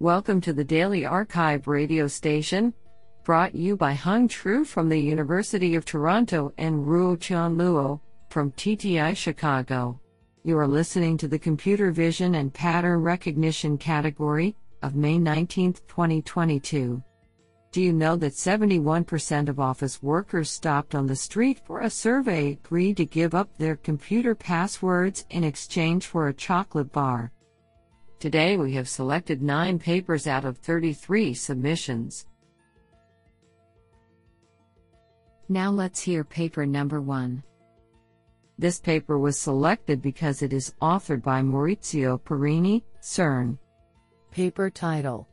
Welcome to the Daily Archive radio station, brought you by Hung Tru from the University of Toronto and Ruotian Luo from TTI Chicago. You are listening to the Computer Vision and Pattern Recognition category of May 19, 2022. Do you know that 71% of office workers stopped on the street for a survey agreed to give up their computer passwords in exchange for a chocolate bar? Today we have selected 9 papers out of 33 submissions. Now let's hear paper number 1. This paper was selected because it is authored by Maurizio Pierini, CERN. Paper title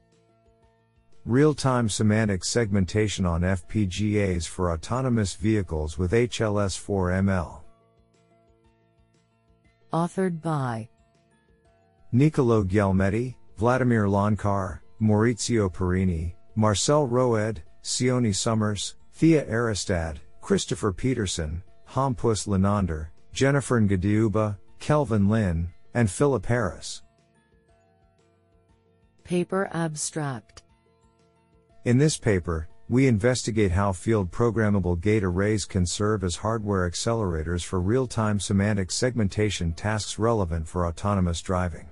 Real time semantic segmentation on FPGAs for autonomous vehicles with HLS4ML. Authored by Nicolo Ghielmetti, Vladimir Loncar, Maurizio Pierini, Marcel Roed, Sioni Summers, Thea Aarrestad, Christopher Peterson, Hampus Linander, Jennifer Ngadiuba, Kelvin Lin, and Philip Harris. Paper Abstract In this paper, we investigate how field programmable gate arrays can serve as hardware accelerators for real time semantic segmentation tasks relevant for autonomous driving.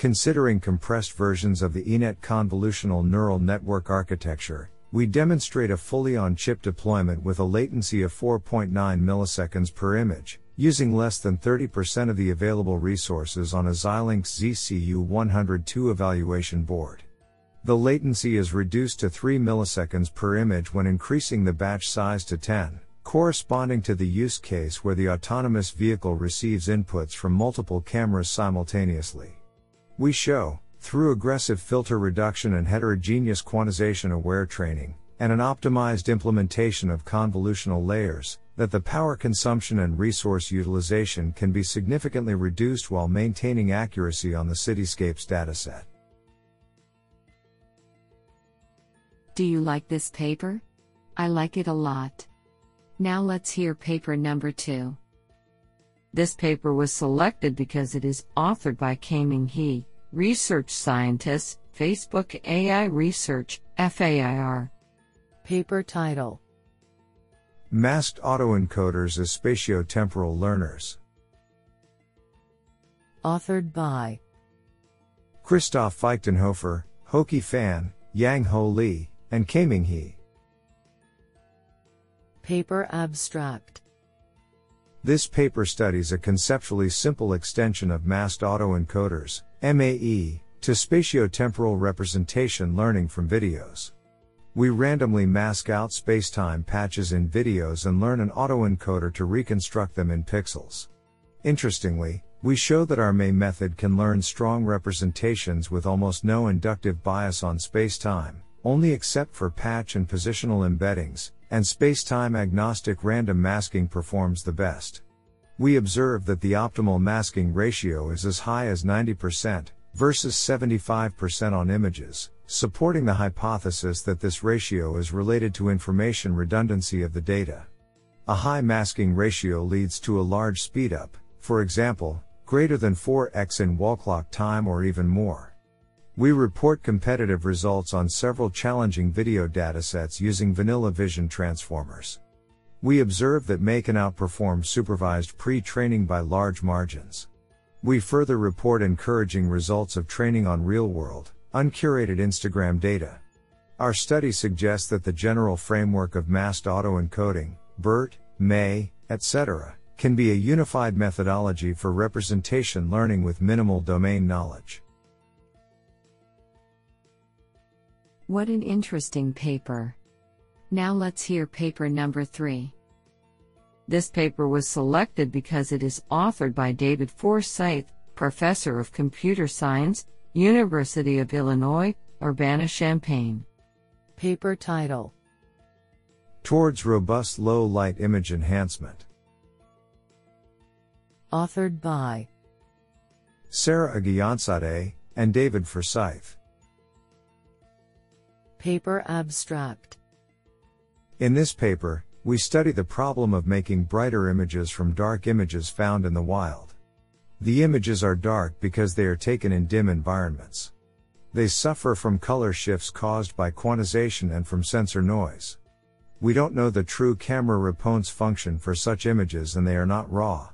Considering compressed versions of the ENet convolutional neural network architecture, we demonstrate a fully on chip deployment with a latency of 4.9 milliseconds per image, using less than 30% of the available resources on a Xilinx ZCU102 evaluation board. The latency is reduced to 3 milliseconds per image when increasing the batch size to 10, corresponding to the use case where the autonomous vehicle receives inputs from multiple cameras simultaneously. We show, through aggressive filter reduction and heterogeneous quantization aware training, and an optimized implementation of convolutional layers, that the power consumption and resource utilization can be significantly reduced while maintaining accuracy on the Cityscapes dataset. Do you like this paper? I like it a lot. Now let's hear paper number 2. This paper was selected because it is authored by Kaiming He, research Scientists, Facebook AI Research, FAIR. Paper title Masked autoencoders as spatiotemporal learners. Authored by Christoph Feichtenhofer, Haoqi Fan, Yanghao Li, and Kaiming He. Paper Abstract This paper studies a conceptually simple extension of masked autoencoders, MAE, to spatiotemporal representation learning from videos. We randomly mask out spacetime patches in videos and learn an autoencoder to reconstruct them in pixels. Interestingly, we show that our MAE method can learn strong representations with almost no inductive bias on spacetime, only except for patch and positional embeddings, and spacetime agnostic random masking performs the best. We observe that the optimal masking ratio is as high as 90%, versus 75% on images, supporting the hypothesis that this ratio is related to information redundancy of the data. A high masking ratio leads to a large speedup, for example, greater than 4x in wall clock time or even more. We report competitive results on several challenging video datasets using vanilla vision transformers. We observe that MAE can outperform supervised pre-training by large margins. We further report encouraging results of training on real-world, uncurated Instagram data. Our study suggests that the general framework of masked autoencoding, BERT, MAE, etc., can be a unified methodology for representation learning with minimal domain knowledge. What an interesting paper. Now let's hear paper number 3. This paper was selected because it is authored by David Forsyth, Professor of Computer Science, University of Illinois, Urbana-Champaign. Paper title Towards robust low light image enhancement. Authored by Sarah Aghajanzadeh and David Forsyth. Paper Abstract In this paper, we study the problem of making brighter images from dark images found in the wild. The images are dark because they are taken in dim environments. they suffer from color shifts caused by quantization and from sensor noise. We don't know the true camera response function for such images and they are not raw.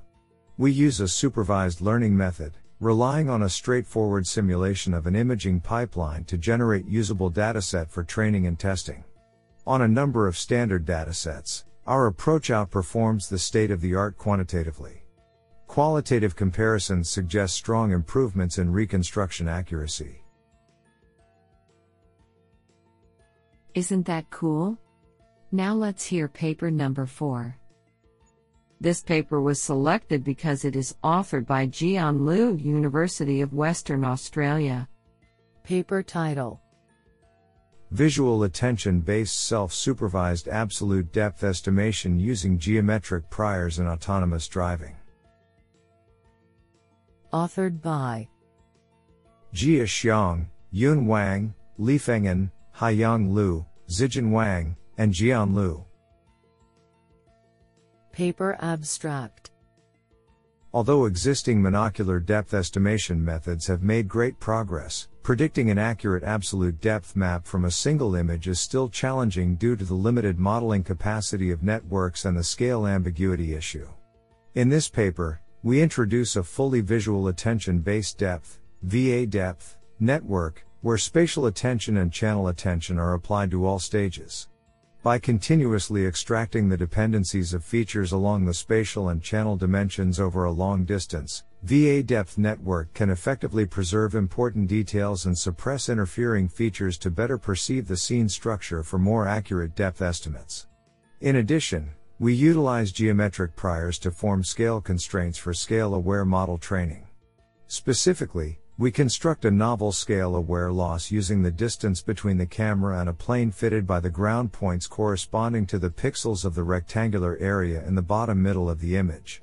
We use a supervised learning method, relying on a straightforward simulation of an imaging pipeline to generate usable dataset for training and testing. On a number of standard datasets, our approach outperforms the state of the art quantitatively. Qualitative comparisons suggest strong improvements in reconstruction accuracy. Isn't that cool? Now let's hear paper number 4. This paper was selected because it is authored by Jian Liu, University of Western Australia. Paper title Visual attention based self supervised absolute depth estimation using geometric priors in autonomous driving. Authored by Jia Xiang, Yun Wang, Li Fengen, Haiyang Liu, Zijin Wang, and Jian Liu. Paper abstract Although existing monocular depth estimation methods have made great progress, predicting an accurate absolute depth map from a single image is still challenging due to the limited modeling capacity of networks and the scale ambiguity issue. In this paper, we introduce a fully visual attention based depth, VA depth, network, where spatial attention and channel attention are applied to all stages. By continuously extracting the dependencies of features along the spatial and channel dimensions over a long distance, VA depth network can effectively preserve important details and suppress interfering features to better perceive the scene structure for more accurate depth estimates. In addition, we utilize geometric priors to form scale constraints for scale aware model training. Specifically, we construct a novel scale aware loss using the distance between the camera and a plane fitted by the ground points corresponding to the pixels of the rectangular area in the bottom middle of the image.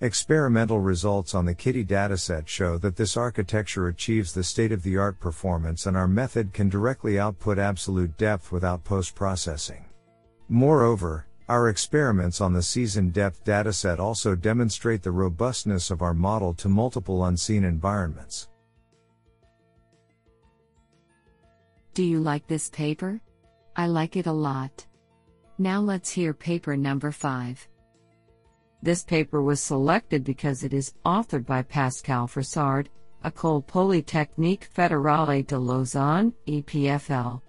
Experimental results on the KITTI dataset show that this architecture achieves the state of the art performance and our method can directly output absolute depth without post processing. Moreover, our experiments on the season depth dataset also demonstrate the robustness of our model to multiple unseen environments. Do you like this paper? I like it a lot. Now let's hear paper number 5. This paper was selected because it is authored by Pascal Frossard, École Polytechnique Fédérale de Lausanne, EPFL.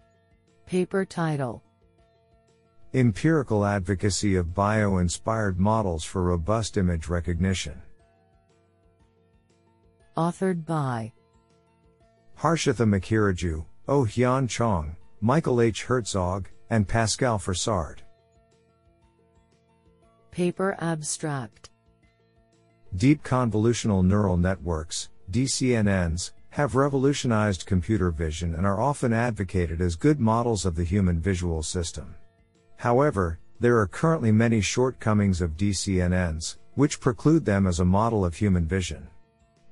Paper title Empirical Advocacy of Bio Inspired Models for Robust Image Recognition. Authored by Harshitha Machiraju, O Hyun Chong, Michael H. Herzog, and Pascal Frossard. Paper abstract Deep convolutional neural networks, DCNNs, have revolutionized computer vision and are often advocated as good models of the human visual system. However, there are currently many shortcomings of DCNNs, which preclude them as a model of human vision.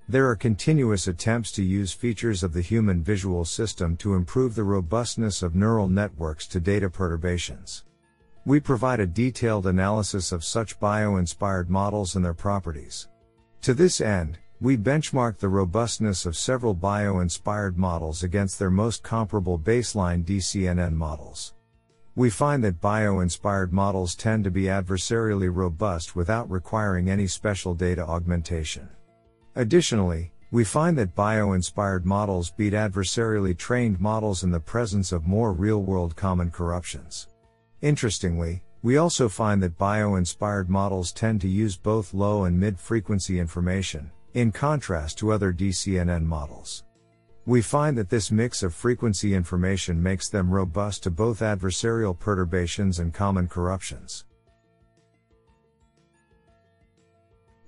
There are continuous attempts to use features of the human visual system to improve the robustness of neural networks to data perturbations. We provide a detailed analysis of such bio inspired models and their properties. To this end, we benchmark the robustness of several bio inspired models against their most comparable baseline DCNN models. We find that bio inspired models tend to be adversarially robust without requiring any special data augmentation. Additionally, we find that bio-inspired models beat adversarially trained models in the presence of more real-world common corruptions. Interestingly, we also find that bio-inspired models tend to use both low and mid-frequency information, in contrast to other DCNN models. We find that this mix of frequency information makes them robust to both adversarial perturbations and common corruptions.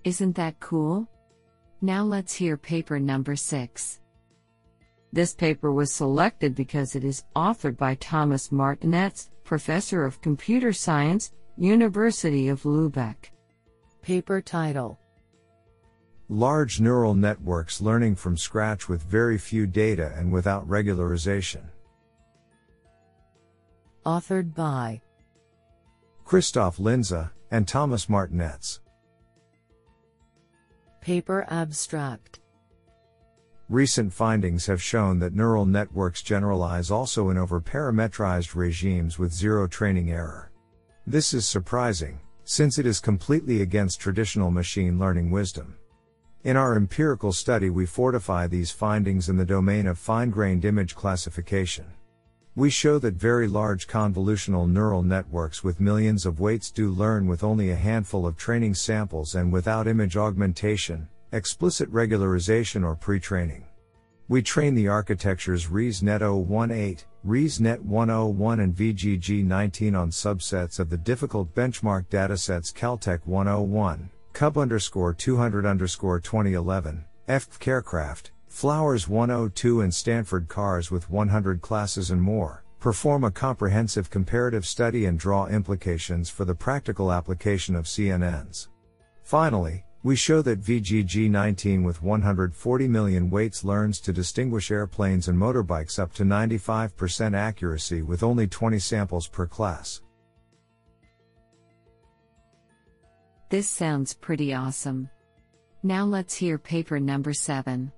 Isn't that cool? Now let's hear paper number 6. This paper was selected because it is authored by Thomas Martinetz, Professor of Computer Science, University of Lübeck. Paper title Large neural networks learning from scratch with very few data and without regularization. Authored by Christoph Linse and Thomas Martinetz. Paper abstract recent findings have shown that neural networks generalize also in over-parametrized regimes with zero training error. This is surprising, since it is completely against traditional machine learning wisdom. In our empirical study, we fortify these findings in the domain of fine grained image classification. We show that very large convolutional neural networks with millions of weights do learn with only a handful of training samples and without image augmentation, explicit regularization or pre-training. We train the architectures ResNet 018, ResNet 101 and VGG19 on subsets of the difficult benchmark datasets Caltech 101, Cub underscore 200 underscore 2011, FCareCraft, Flowers 102 and Stanford Cars with 100 classes and more, perform a comprehensive comparative study and draw implications for the practical application of CNNs. Finally, we show that VGG19 with 140 million weights learns to distinguish airplanes and motorbikes up to 95% accuracy with only 20 samples per class. This sounds pretty awesome. Now let's hear paper number 7.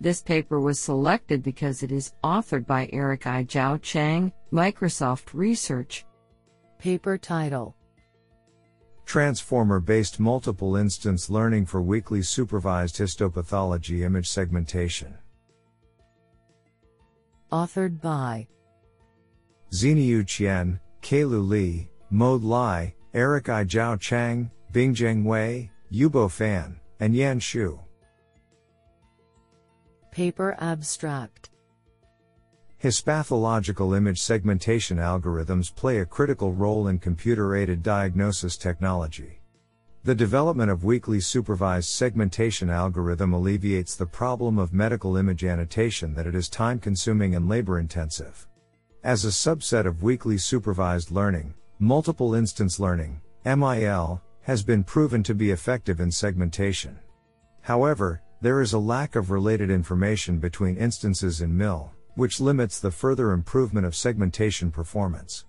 This paper was selected because it is authored by Eric I. Zhao Chang, Microsoft Research. Paper title Transformer based multiple instance learning for weakly supervised histopathology image segmentation. Authored by Ziniu Qian, Kailu Li, Maode Lai, Eric I. Zhao Chang, Bingzheng Wei, Yubo Fan, and Yan Shu. Paper abstract Histopathological image segmentation algorithms play a critical role in computer aided diagnosis technology. The development of weakly supervised segmentation algorithm alleviates the problem of medical image annotation that it is time consuming and labor intensive. As a subset of weakly supervised learning, multiple instance learning, MIL, has been proven to be effective in segmentation. However, there is a lack of related information between instances in MIL, which limits the further improvement of segmentation performance.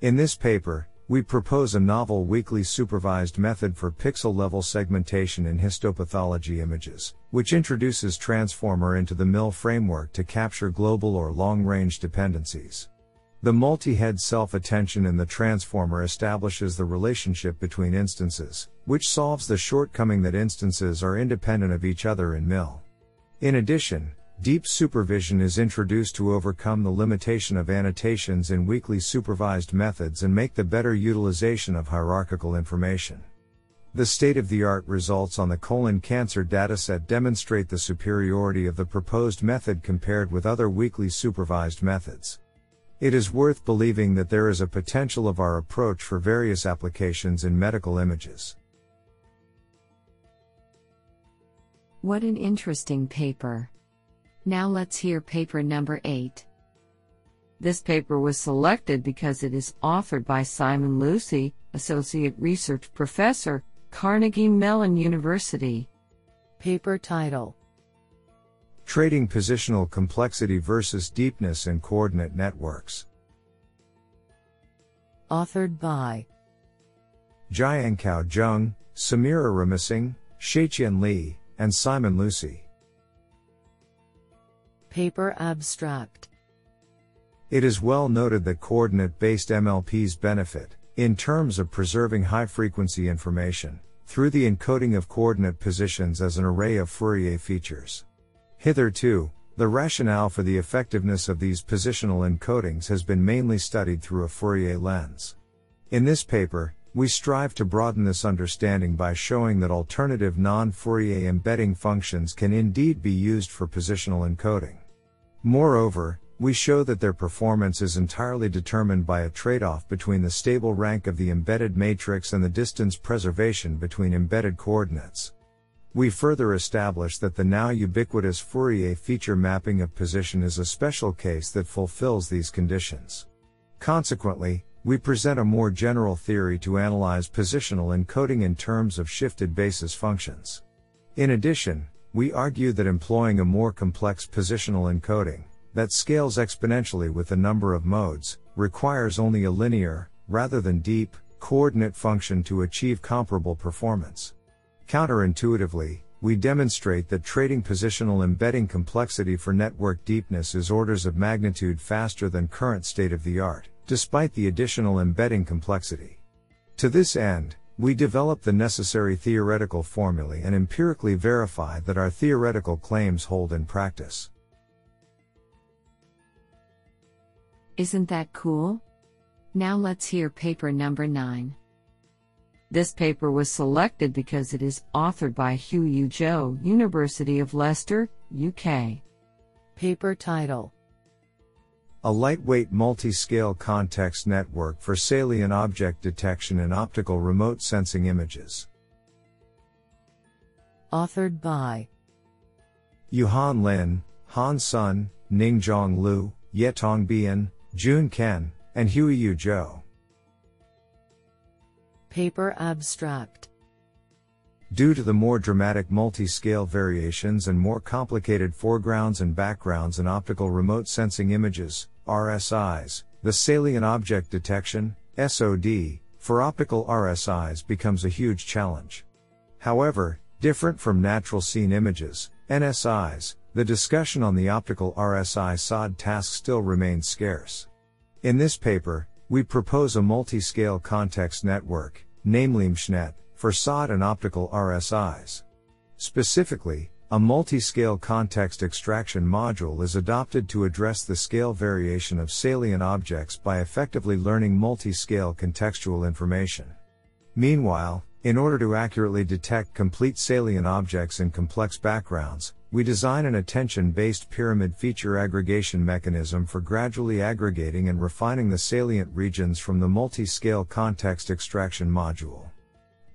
In this paper, we propose a novel weakly supervised method for pixel level segmentation in histopathology images, which introduces Transformer into the MIL framework to capture global or long range dependencies. The multi-head self-attention in the transformer establishes the relationship between instances, which solves the shortcoming that instances are independent of each other in MIL. In addition, deep supervision is introduced to overcome the limitation of annotations in weakly supervised methods and make the better utilization of hierarchical information. The state-of-the-art results on the colon cancer dataset demonstrate the superiority of the proposed method compared with other weakly supervised methods. It is worth believing that there is a potential of our approach for various applications in medical images. What an interesting paper. Now let's hear paper number 8. This paper was selected because it is authored by Simon Lucey, Associate Research Professor, Carnegie Mellon University. Paper title Trading positional complexity versus deepness in coordinate networks. Authored by Jianqiao Zheng, Sameera Ramasinghe, Xueqian Li, and Simon Lucey. Paper abstract It is well noted that coordinate based MLPs benefit, in terms of preserving high frequency information, through the encoding of coordinate positions as an array of Fourier features. Hitherto, the rationale for the effectiveness of these positional encodings has been mainly studied through a Fourier lens. In this paper, we strive to broaden this understanding by showing that alternative non Fourier embedding functions can indeed be used for positional encoding. Moreover, we show that their performance is entirely determined by a trade off between the stable rank of the embedded matrix and the distance preservation between embedded coordinates. We further establish that the now ubiquitous Fourier feature mapping of position is a special case that fulfills these conditions. Consequently, we present a more general theory to analyze positional encoding in terms of shifted basis functions. In addition, we argue that employing a more complex positional encoding, that scales exponentially with the number of modes, requires only a linear, rather than deep, coordinate function to achieve comparable performance. Counterintuitively, we demonstrate that trading positional embedding complexity for network deepness is orders of magnitude faster than current state of the art, despite the additional embedding complexity. To this end, we develop the necessary theoretical formulae and empirically verify that our theoretical claims hold in practice. Isn't that cool? Now let's hear paper number 9. This paper was selected because it is authored by Hugh Huiyu Zhou, University of Leicester, UK. Paper title A lightweight multi-scale context network for salient object detection in optical remote sensing images. Authored by Yuhan Lin, Han Sun, Ningzhong Liu, Yetong Bian, Jun Cen, and Huiyu Zhou. Paper abstract Due to the more dramatic multi-scale variations and more complicated foregrounds and backgrounds in optical remote sensing images, RSIs, the salient object detection, SOD, for optical RSIs becomes a huge challenge. However, different from natural scene images, NSIs, the discussion on the optical RSI SOD task still remains scarce. In this paper, we propose a multi-scale context network, namely MSHNET, for SOD and optical RSIs. Specifically, a multi-scale context extraction module is adopted to address the scale variation of salient objects by effectively learning multi-scale contextual information. Meanwhile, in order to accurately detect complete salient objects in complex backgrounds, we design an attention based pyramid feature aggregation mechanism for gradually aggregating and refining the salient regions from the multi scale context extraction module.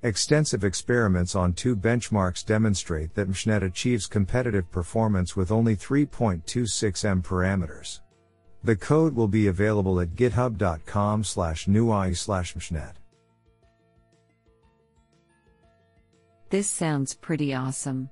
Extensive experiments on two benchmarks demonstrate that MSHNET achieves competitive performance with only 3.26 m parameters. The code will be available at github.com slash nui slash mshnet. This sounds pretty awesome.